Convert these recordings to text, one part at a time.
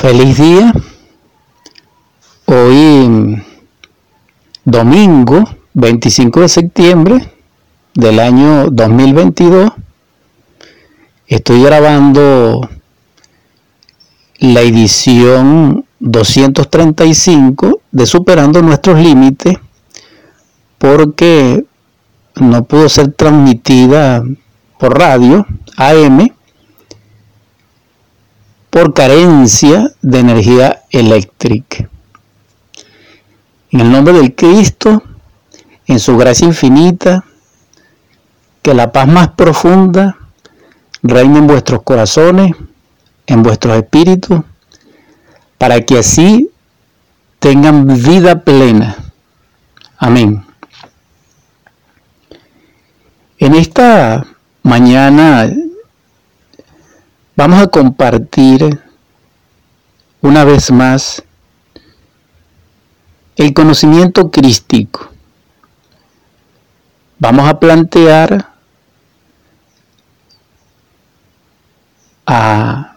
Feliz día. Hoy domingo 25 de septiembre del año 2022 estoy grabando la edición 235 de Superando nuestros límites porque no pudo ser transmitida por radio AM por carencia de energía eléctrica. En el nombre del Cristo, en su gracia infinita, que la paz más profunda reine en vuestros corazones, en vuestros espíritus, para que así tengan vida plena. Amén. En esta mañana Vamos a compartir una vez más el conocimiento crístico. Vamos a plantear a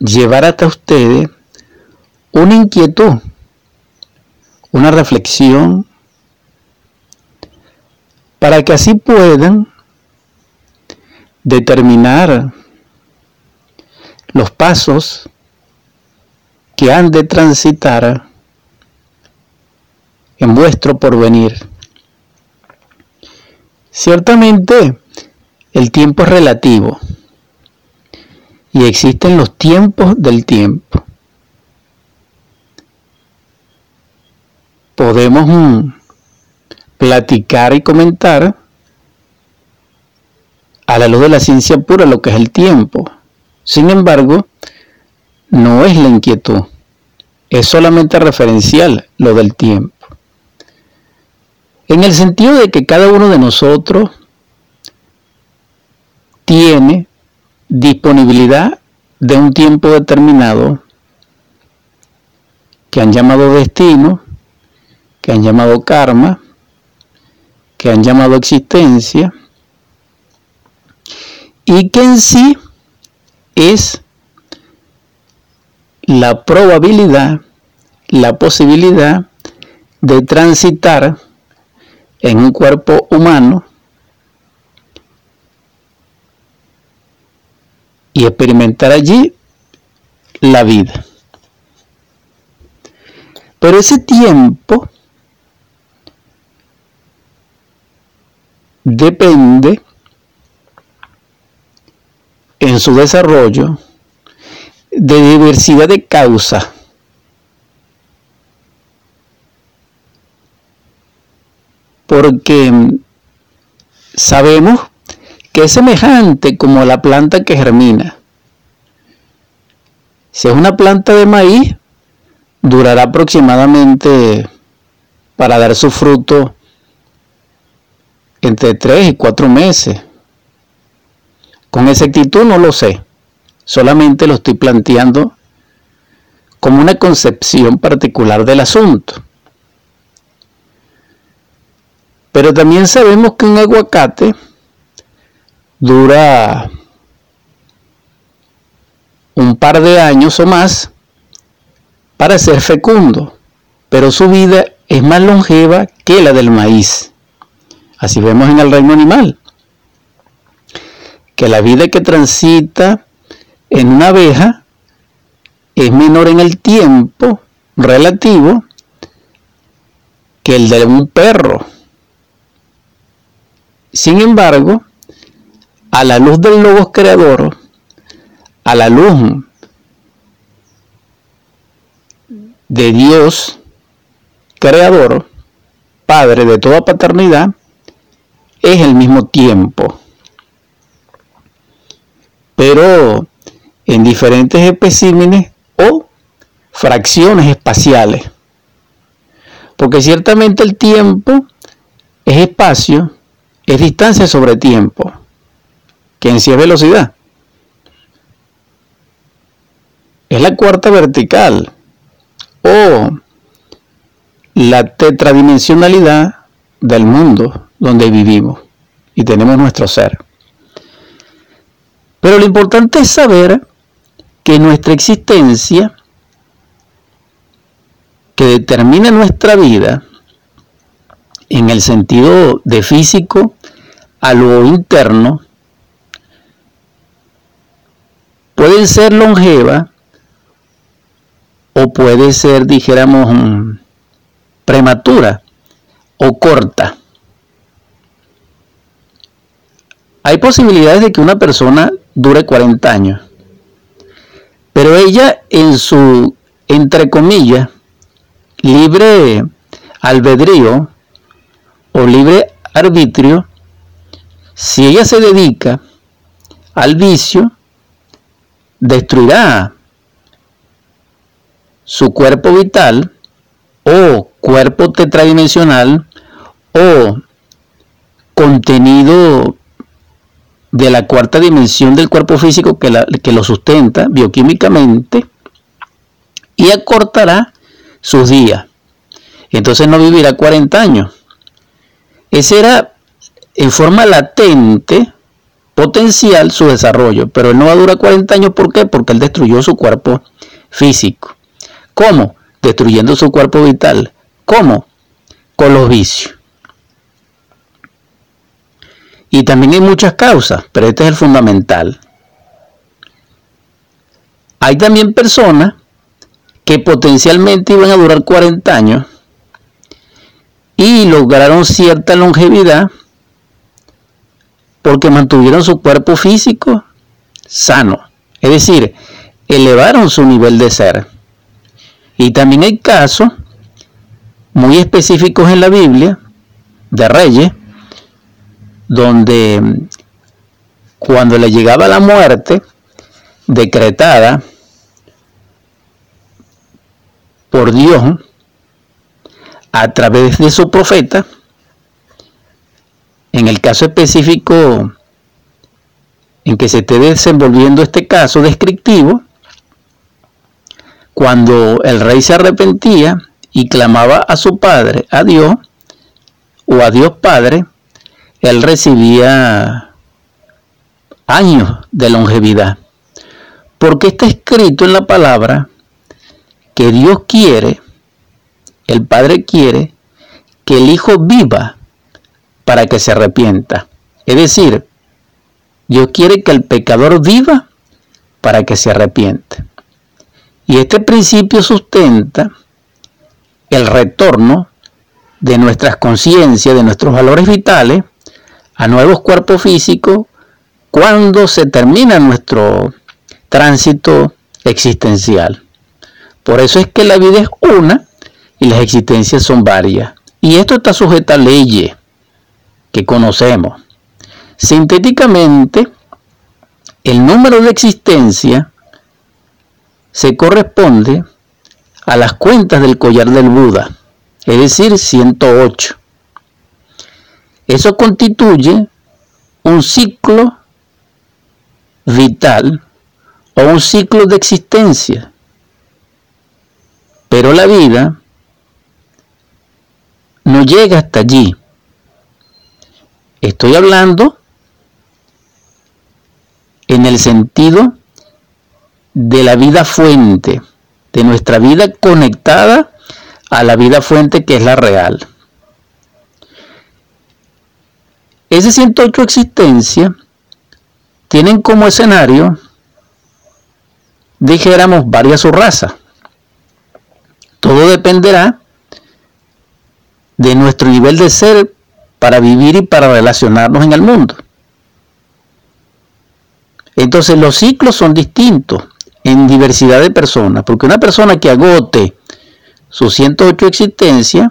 llevar hasta ustedes una inquietud, una reflexión, para que así puedan determinar los pasos que han de transitar en vuestro porvenir. Ciertamente, el tiempo es relativo y existen los tiempos del tiempo. Podemos mm, platicar y comentar a la luz de la ciencia pura lo que es el tiempo sin embargo, no es la inquietud, es solamente referencial lo del tiempo. En el sentido de que cada uno de nosotros tiene disponibilidad de un tiempo determinado que han llamado destino, que han llamado karma, que han llamado existencia, y que en sí es la probabilidad, la posibilidad de transitar en un cuerpo humano y experimentar allí la vida. Pero ese tiempo depende en su desarrollo de diversidad de causas. Porque sabemos que es semejante como la planta que germina. Si es una planta de maíz, durará aproximadamente para dar su fruto entre 3 y 4 meses. Con exactitud no lo sé, solamente lo estoy planteando como una concepción particular del asunto. Pero también sabemos que un aguacate dura un par de años o más para ser fecundo, pero su vida es más longeva que la del maíz. Así vemos en el reino animal que la vida que transita en una abeja es menor en el tiempo relativo que el de un perro. Sin embargo, a la luz del Logos Creador, a la luz de Dios Creador, Padre de toda paternidad, es el mismo tiempo pero en diferentes especímenes o fracciones espaciales. Porque ciertamente el tiempo es espacio, es distancia sobre tiempo, que en sí es velocidad. Es la cuarta vertical o la tetradimensionalidad del mundo donde vivimos y tenemos nuestro ser. Pero lo importante es saber que nuestra existencia, que determina nuestra vida, en el sentido de físico a lo interno, puede ser longeva o puede ser, dijéramos, mm, prematura o corta. Hay posibilidades de que una persona dure 40 años, pero ella en su, entre comillas, libre albedrío o libre arbitrio, si ella se dedica al vicio, destruirá su cuerpo vital o cuerpo tetradimensional o contenido de la cuarta dimensión del cuerpo físico que, que lo sustenta bioquímicamente y acortará sus días. Entonces no vivirá 40 años. Ese era en forma latente, potencial su desarrollo, pero él no va a durar 40 años. ¿Por qué? Porque él destruyó su cuerpo físico. ¿Cómo? Destruyendo su cuerpo vital. ¿Cómo? Con los vicios. Y también hay muchas causas, pero este es el fundamental. Hay también personas que potencialmente iban a durar 40 años y lograron cierta longevidad porque mantuvieron su cuerpo físico sano. Es decir, elevaron su nivel de ser. Y también hay casos muy específicos en la Biblia de reyes, donde cuando le llegaba la muerte decretada por Dios a través de su profeta, en el caso específico en que se esté desenvolviendo este caso descriptivo, cuando el rey se arrepentía y clamaba a su padre, a Dios, o a Dios Padre, él recibía años de longevidad. Porque está escrito en la palabra que Dios quiere, el Padre quiere, que el Hijo viva para que se arrepienta. Es decir, Dios quiere que el pecador viva para que se arrepiente. Y este principio sustenta el retorno de nuestras conciencias, de nuestros valores vitales, a nuevos cuerpos físicos cuando se termina nuestro tránsito existencial. Por eso es que la vida es una y las existencias son varias. Y esto está sujeto a leyes que conocemos. Sintéticamente, el número de existencia se corresponde a las cuentas del collar del Buda, es decir, 108. Eso constituye un ciclo vital o un ciclo de existencia. Pero la vida no llega hasta allí. Estoy hablando en el sentido de la vida fuente, de nuestra vida conectada a la vida fuente que es la real. Ese 108 existencia tienen como escenario, dijéramos, varias razas. Todo dependerá de nuestro nivel de ser para vivir y para relacionarnos en el mundo. Entonces los ciclos son distintos en diversidad de personas, porque una persona que agote sus 108 existencias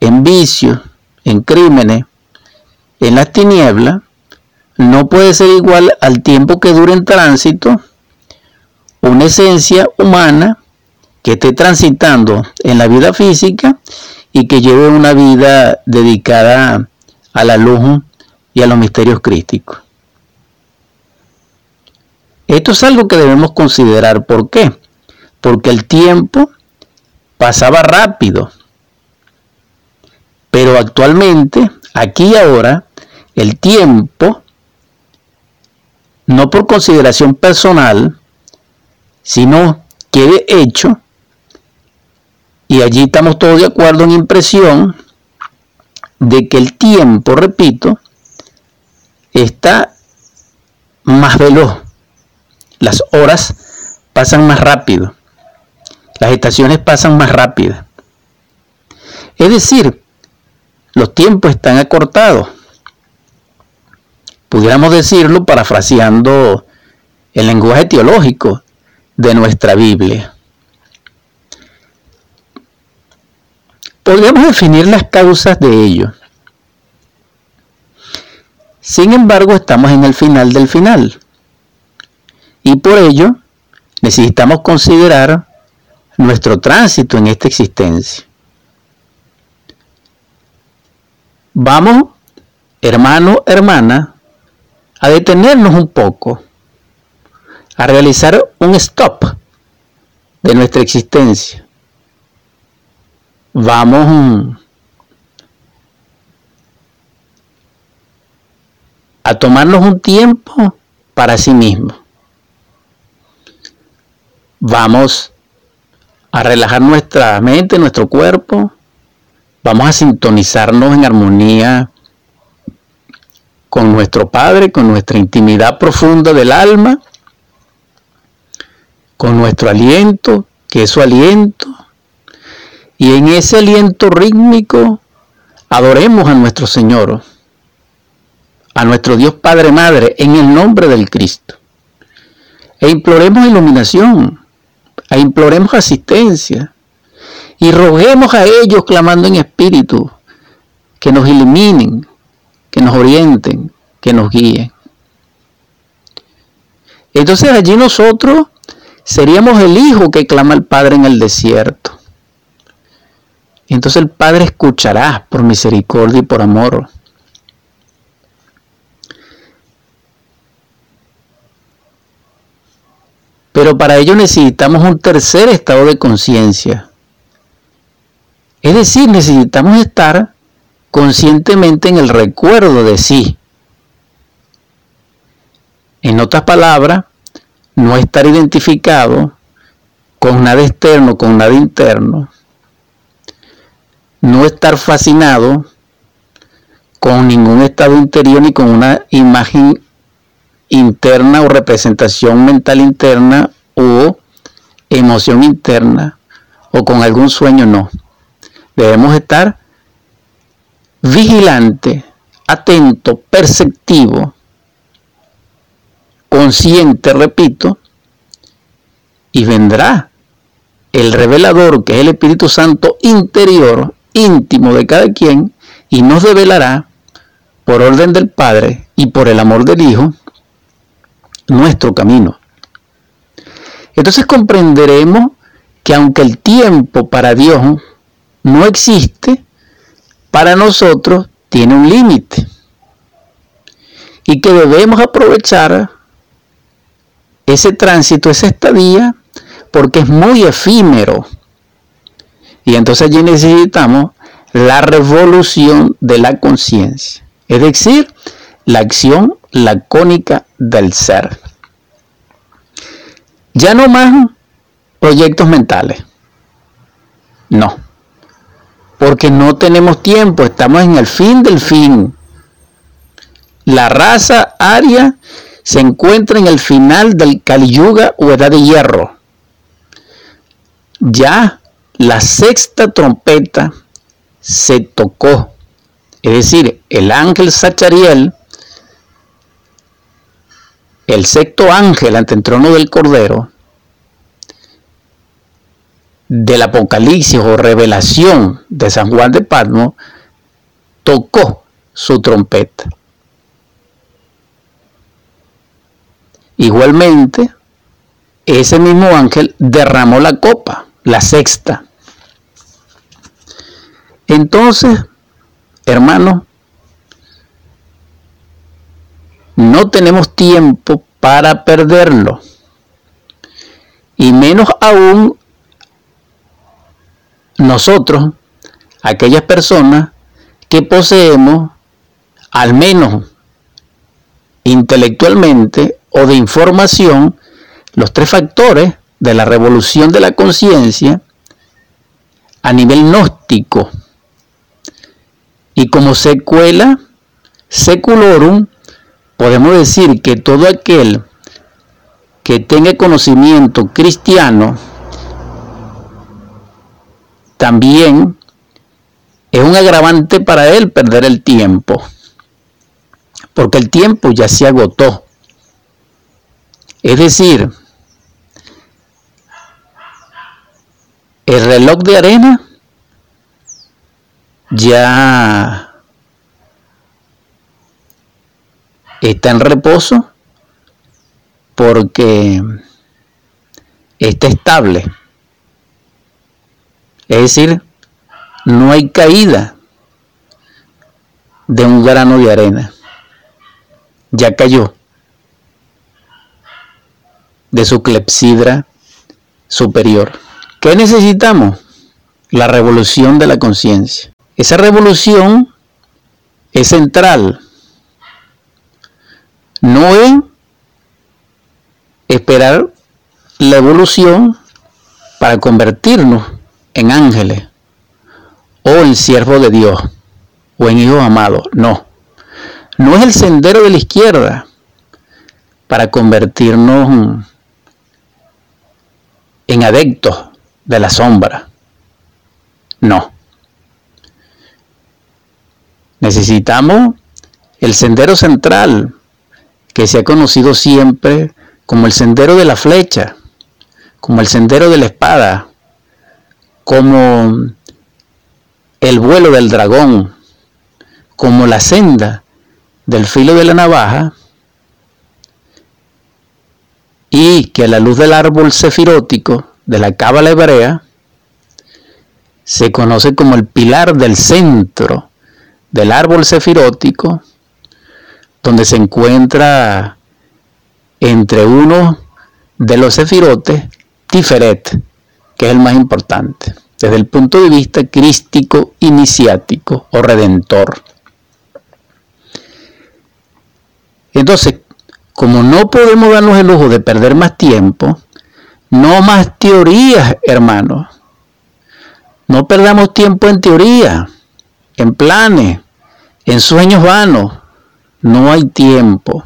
en vicios, en crímenes, en las tinieblas, no puede ser igual al tiempo que dure en tránsito una esencia humana que esté transitando en la vida física y que lleve una vida dedicada a la luz y a los misterios crísticos. Esto es algo que debemos considerar. ¿Por qué? Porque el tiempo pasaba rápido. Pero actualmente, aquí y ahora, el tiempo, no por consideración personal, sino quede hecho, y allí estamos todos de acuerdo en impresión, de que el tiempo, repito, está más veloz. Las horas pasan más rápido. Las estaciones pasan más rápido. Es decir, los tiempos están acortados. Pudiéramos decirlo parafraseando el lenguaje teológico de nuestra Biblia. Podríamos definir las causas de ello. Sin embargo, estamos en el final del final. Y por ello, necesitamos considerar nuestro tránsito en esta existencia. Vamos, hermano, hermana, a detenernos un poco, a realizar un stop de nuestra existencia. Vamos a tomarnos un tiempo para sí mismo. Vamos a relajar nuestra mente, nuestro cuerpo. Vamos a sintonizarnos en armonía con nuestro Padre, con nuestra intimidad profunda del alma, con nuestro aliento, que es su aliento. Y en ese aliento rítmico adoremos a nuestro Señor, a nuestro Dios Padre Madre, en el nombre del Cristo. E imploremos iluminación, e imploremos asistencia, y roguemos a ellos clamando en espíritu que nos iluminen, que nos orienten, que nos guíen. Entonces allí nosotros seríamos el hijo que clama al Padre en el desierto. Entonces el Padre escuchará por misericordia y por amor. Pero para ello necesitamos un tercer estado de conciencia. Es decir, necesitamos estar conscientemente en el recuerdo de sí. En otras palabras, no estar identificado con nada externo, con nada interno. No estar fascinado con ningún estado interior ni con una imagen interna o representación mental interna o emoción interna o con algún sueño, no. Debemos estar vigilante, atento, perceptivo, consciente, repito, y vendrá el revelador, que es el Espíritu Santo interior, íntimo de cada quien, y nos revelará, por orden del Padre y por el amor del Hijo, nuestro camino. Entonces comprenderemos que aunque el tiempo para Dios no existe, para nosotros tiene un límite y que debemos aprovechar ese tránsito, esa estadía, porque es muy efímero. Y entonces allí necesitamos la revolución de la conciencia, es decir, la acción lacónica del ser. Ya no más proyectos mentales. No porque no tenemos tiempo, estamos en el fin del fin. La raza aria se encuentra en el final del Kali Yuga o Edad de Hierro. Ya la sexta trompeta se tocó. Es decir, el ángel Sachariel, el sexto ángel ante el trono del Cordero, del Apocalipsis o revelación de San Juan de Patmos, tocó su trompeta. Igualmente, ese mismo ángel derramó la copa, la sexta. Entonces, hermanos, no tenemos tiempo para perderlo. Y menos aún nosotros, aquellas personas que poseemos, al menos intelectualmente o de información, los tres factores de la revolución de la conciencia a nivel gnóstico. Y como secuela seculorum podemos decir que todo aquel que tenga conocimiento cristiano también es un agravante para él perder el tiempo, porque el tiempo ya se agotó. Es decir, el reloj de arena ya está en reposo porque está estable. Es decir, no hay caída de un grano de arena. Ya cayó de su clepsidra superior. ¿Qué necesitamos? La revolución de la conciencia. Esa revolución es central. No es esperar la evolución para convertirnos en ángeles o en siervo de Dios o en hijos amados. No. No es el sendero de la izquierda para convertirnos en adeptos de la sombra. No. Necesitamos el sendero central que se ha conocido siempre como el sendero de la flecha, como el sendero de la espada, como el vuelo del dragón, como la senda del filo de la navaja, y que a la luz del árbol sefirótico de la cábala hebrea se conoce como el pilar del centro del árbol sefirótico, donde se encuentra entre uno de los sefirotes Tiferet, que es el más importante, desde el punto de vista crístico iniciático o redentor. Entonces, como no podemos darnos el lujo de perder más tiempo, no más teorías, hermanos. No perdamos tiempo en teoría, en planes, en sueños vanos. No hay tiempo.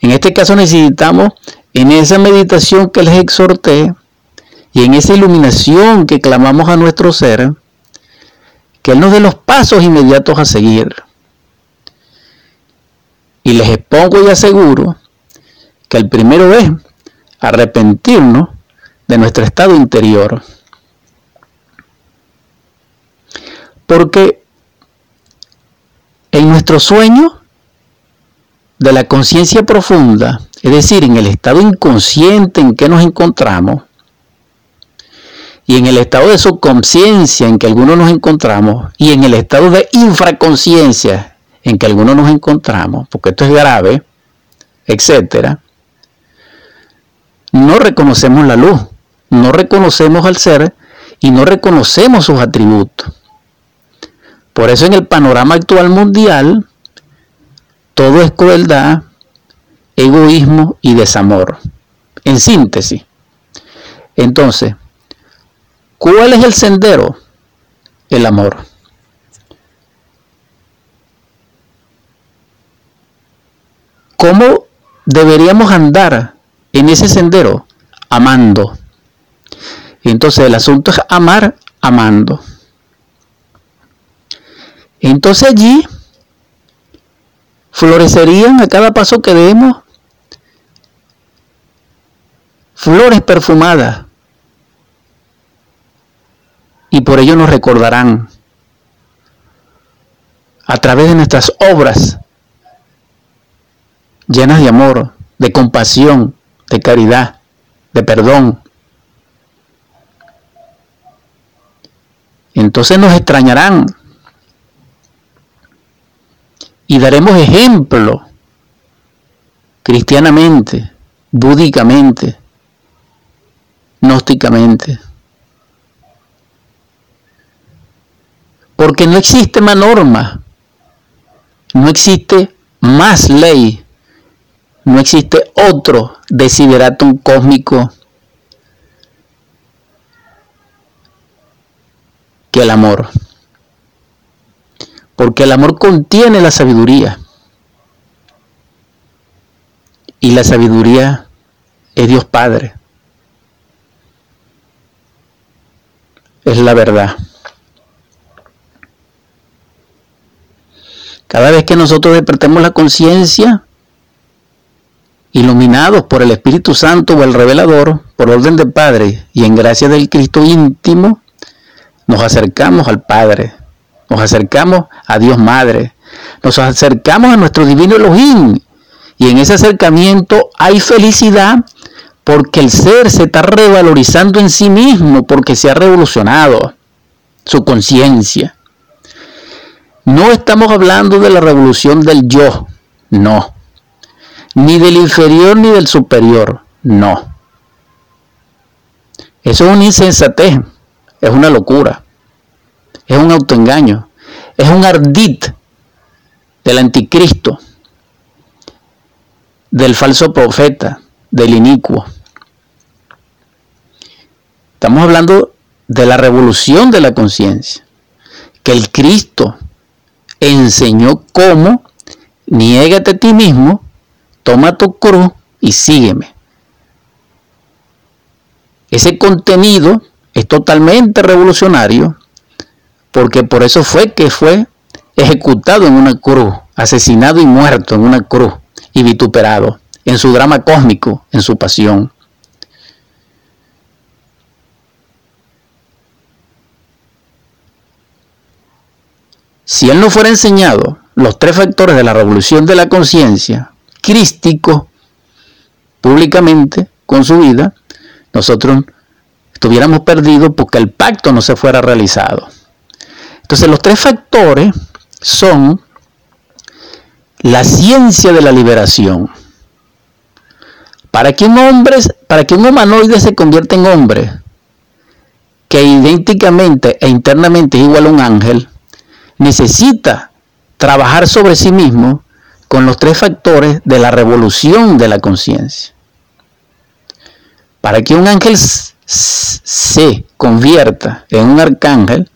En este caso necesitamos, en esa meditación que les exhorté y en esa iluminación que clamamos a nuestro ser, que Él nos dé los pasos inmediatos a seguir. Y les expongo y aseguro que el primero es arrepentirnos de nuestro estado interior. Porque en nuestro sueño de la conciencia profunda, es decir, en el estado inconsciente en que nos encontramos, y en el estado de subconsciencia en que algunos nos encontramos, y en el estado de infraconciencia en que algunos nos encontramos, porque esto es grave, etcétera, no reconocemos la luz, no reconocemos al ser y no reconocemos sus atributos. Por eso en el panorama actual mundial, todo es crueldad, egoísmo y desamor. En síntesis. Entonces, ¿cuál es el sendero? El amor. ¿Cómo deberíamos andar en ese sendero? Amando. Entonces el asunto es amar amando. Entonces allí florecerían a cada paso que demos flores perfumadas. Y por ello nos recordarán a través de nuestras obras llenas de amor, de compasión, de caridad, de perdón. Entonces nos extrañarán y daremos ejemplo cristianamente, búdicamente, gnósticamente. porque no existe más norma, no existe más ley, no existe otro desideratum cósmico que el amor, porque el amor contiene la sabiduría. Y la sabiduría es Dios Padre, es la verdad. Cada vez que nosotros despertemos la conciencia, iluminados por el Espíritu Santo o el revelador, por orden del Padre y en gracia del Cristo íntimo, nos acercamos al Padre, nos acercamos a Dios Madre, nos acercamos a nuestro divino Elohim. Y en ese acercamiento hay felicidad porque el ser se está revalorizando en sí mismo, porque se ha revolucionado su conciencia. No estamos hablando de la revolución del yo, no. Ni del inferior ni del superior, no. Eso es una insensatez, es una locura, es un autoengaño, es un ardid del anticristo, del falso profeta, del inicuo. Estamos hablando de la revolución de la conciencia, que el Cristo enseñó cómo, niégate a ti mismo, toma tu cruz y sígueme. Ese contenido es totalmente revolucionario porque por eso fue que fue ejecutado en una cruz, asesinado y muerto en una cruz y vituperado en su drama cósmico, en su pasión. Si él no fuera enseñado los tres factores de la revolución de la conciencia, crístico, públicamente, con su vida, nosotros estuviéramos perdidos porque el pacto no se fuera realizado. Entonces los tres factores son la ciencia de la liberación. Para que un hombre, para que un humanoide se convierta en hombre, que idénticamente e internamente es igual a un ángel, necesita trabajar sobre sí mismo con los tres factores de la revolución de la conciencia. Para que un ángel se convierta en un arcángel,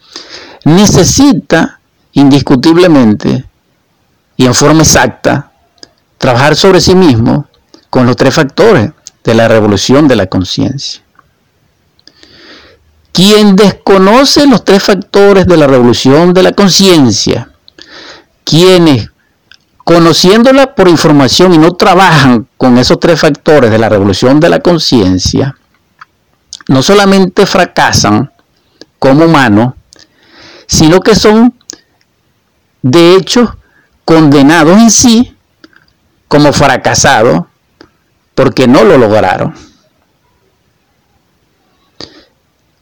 necesita indiscutiblemente y en forma exacta trabajar sobre sí mismo con los tres factores de la revolución de la conciencia. Quien desconoce los tres factores de la revolución de la conciencia, quienes conociéndola por información y no trabajan con esos tres factores de la revolución de la conciencia, no solamente fracasan como humanos, sino que son de hecho condenados en sí como fracasados porque no lo lograron.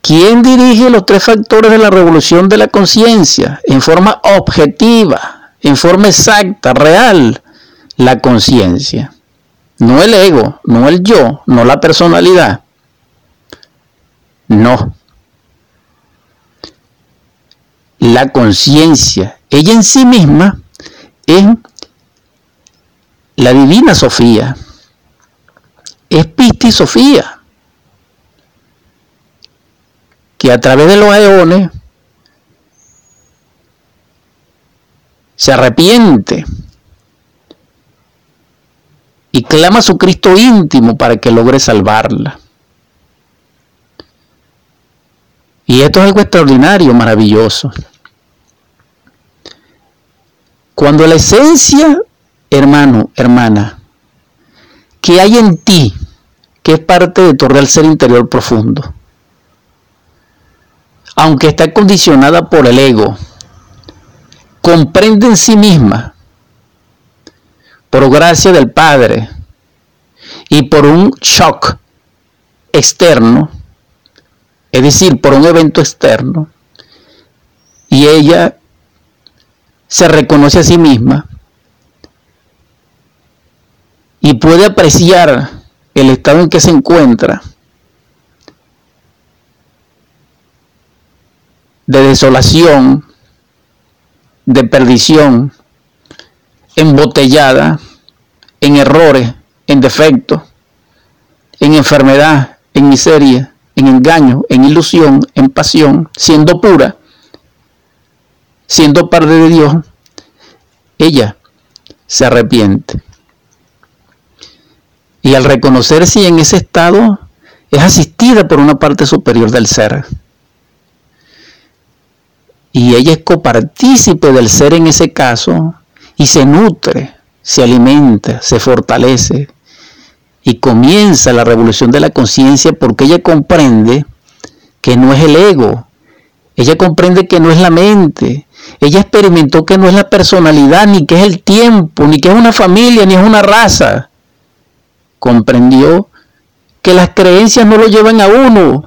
¿Quién dirige los tres factores de la revolución de la conciencia en forma objetiva, en forma exacta, real? La conciencia. No el ego, no el yo, no la personalidad. No. La conciencia, ella en sí misma, es la divina Sofía. Es Pisti Sofía que a través de los eones se arrepiente y clama a su Cristo íntimo para que logre salvarla. Y esto es algo extraordinario, maravilloso. Cuando la esencia, hermano, hermana, que hay en ti, que es parte de tu real ser interior profundo, aunque está condicionada por el ego, comprende en sí misma, por gracia del Padre y por un shock externo, es decir, por un evento externo, y ella se reconoce a sí misma y puede apreciar el estado en que se encuentra de desolación, de perdición, embotellada, en errores, en defectos, en enfermedad, en miseria, en engaño, en ilusión, en pasión, siendo pura, siendo parte de Dios, ella se arrepiente. Y al reconocerse en ese estado, es asistida por una parte superior del ser. Y ella es copartícipe del ser en ese caso y se nutre, se alimenta, se fortalece y comienza la revolución de la conciencia porque ella comprende que no es el ego, ella comprende que no es la mente, ella experimentó que no es la personalidad, ni que es el tiempo, ni que es una familia, ni es una raza. Comprendió que las creencias no lo llevan a uno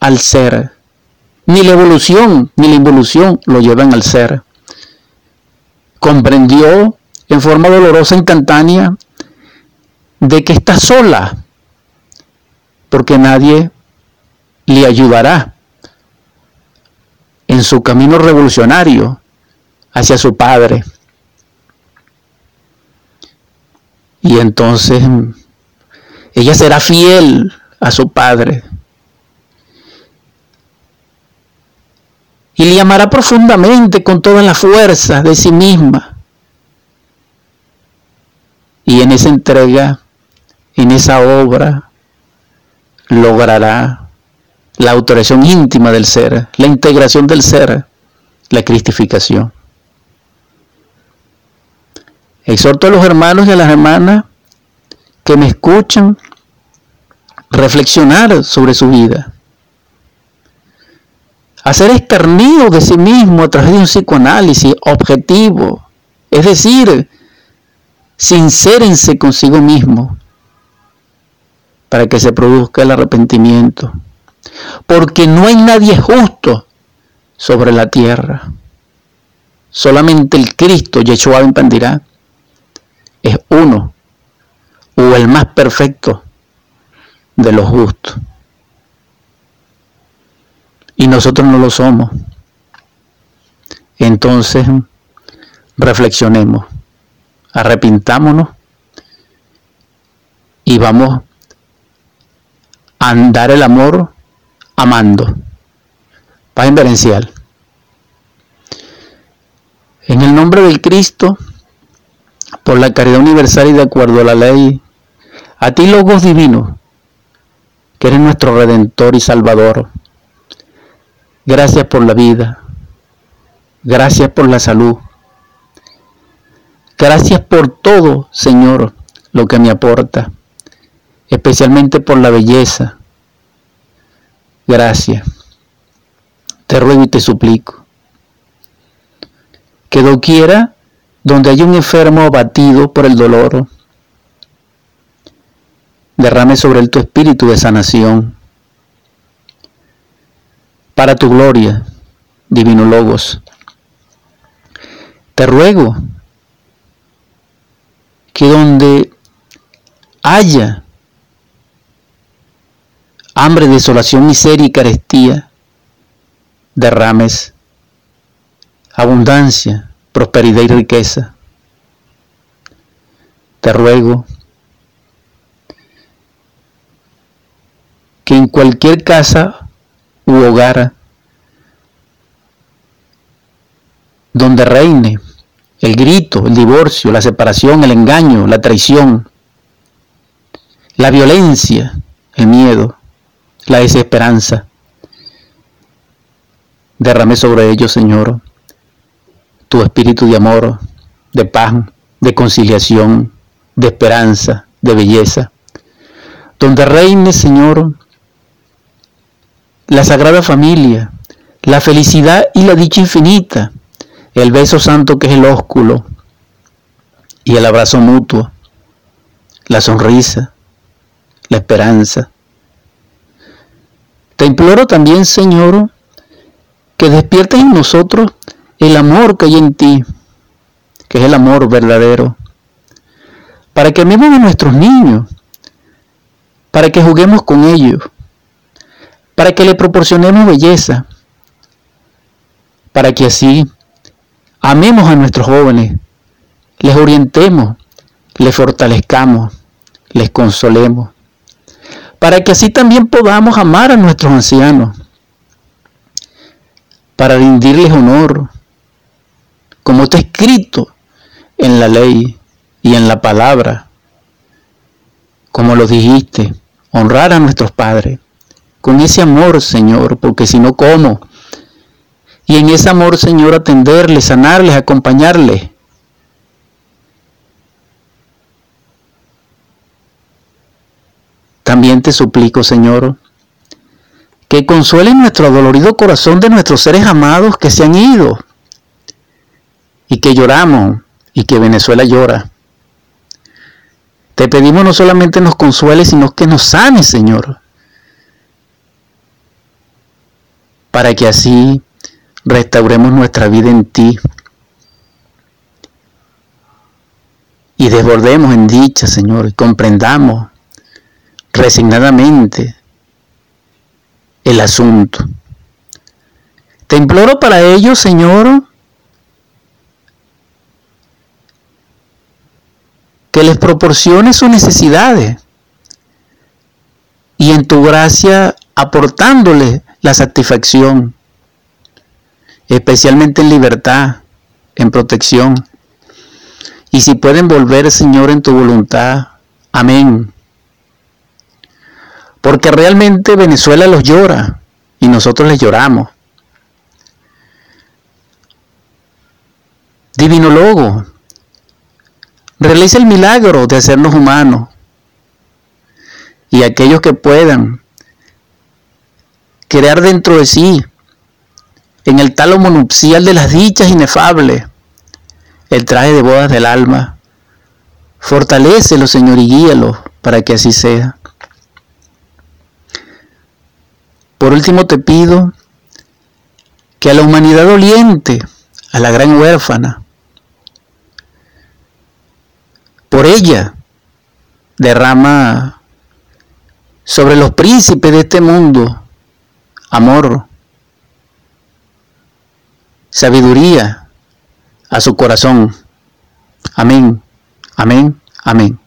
al ser. Ni la evolución, ni la involución lo llevan al ser. Comprendió en forma dolorosa, instantánea, de que está sola, porque nadie le ayudará en su camino revolucionario hacia su padre. Y entonces ella será fiel a su padre. Y le amará profundamente con toda la fuerza de sí misma. Y en esa entrega, en esa obra, logrará la autorización íntima del ser, la integración del ser, la cristificación. Exhorto a los hermanos y a las hermanas que me escuchan reflexionar sobre su vida, hacer externido de sí mismo a través de un psicoanálisis objetivo, es decir, sincérense consigo mismo para que se produzca el arrepentimiento porque no hay nadie justo sobre la tierra. Solamente el Cristo, Yeshua impedirá, es uno, o el más perfecto de los justos. Y nosotros no lo somos. Entonces, reflexionemos, arrepintámonos y vamos a andar el amor amando. Paz inverencial. En el nombre del Cristo, por la caridad universal y de acuerdo a la ley, a ti, Logos Divino, que eres nuestro Redentor y Salvador, gracias por la vida, gracias por la salud, gracias por todo, Señor, lo que me aporta, especialmente por la belleza, gracia. Te ruego y te suplico que doquiera donde hay un enfermo abatido por el dolor, derrame sobre él tu espíritu de sanación. Para tu gloria, divino Logos. Te ruego que donde haya hambre, desolación, miseria y carestía, derrames, abundancia, prosperidad y riqueza. Te ruego que en cualquier casa hogar donde reine el grito, el divorcio, la separación, el engaño, la traición, la violencia, el miedo, la desesperanza. Derrame sobre ellos, Señor, tu espíritu de amor, de paz, de conciliación, de esperanza, de belleza. Donde reine, Señor, la sagrada familia, la felicidad y la dicha infinita, el beso santo que es el ósculo y el abrazo mutuo, la sonrisa, la esperanza, te imploro también, Señor, que despiertes en nosotros el amor que hay en ti, que es el amor verdadero, para que amemos a nuestros niños, para que juguemos con ellos, para que le proporcionemos belleza, para que así amemos a nuestros jóvenes, les orientemos, les fortalezcamos, les consolemos, para que así también podamos amar a nuestros ancianos, para rendirles honor, como está escrito en la ley y en la palabra, como lo dijiste, honrar a nuestros padres, con ese amor, Señor, porque si no, ¿cómo? Y en ese amor, Señor, atenderles, sanarles, acompañarles. También te suplico, Señor, que consuele nuestro dolorido corazón de nuestros seres amados que se han ido y que lloramos y que Venezuela llora. Te pedimos no solamente nos consuele, sino que nos sane, Señor, para que así restauremos nuestra vida en ti y desbordemos en dicha, Señor, y comprendamos resignadamente el asunto. Te imploro para ello, Señor, que les proporcione sus necesidades y en tu gracia aportándoles la satisfacción, especialmente en libertad, en protección. Y si pueden volver, Señor, en tu voluntad, amén. Porque realmente Venezuela los llora y nosotros les lloramos. Divino Logo, realiza el milagro de hacernos humanos. Y aquellos que puedan crear dentro de sí, en el tálamo nupcial de las dichas inefables, el traje de bodas del alma. Fortalécelo, Señor, y guíalo para que así sea. Por último te pido que a la humanidad doliente, a la gran huérfana, por ella derrama sobre los príncipes de este mundo amor, sabiduría a su corazón. Amén, amén, amén.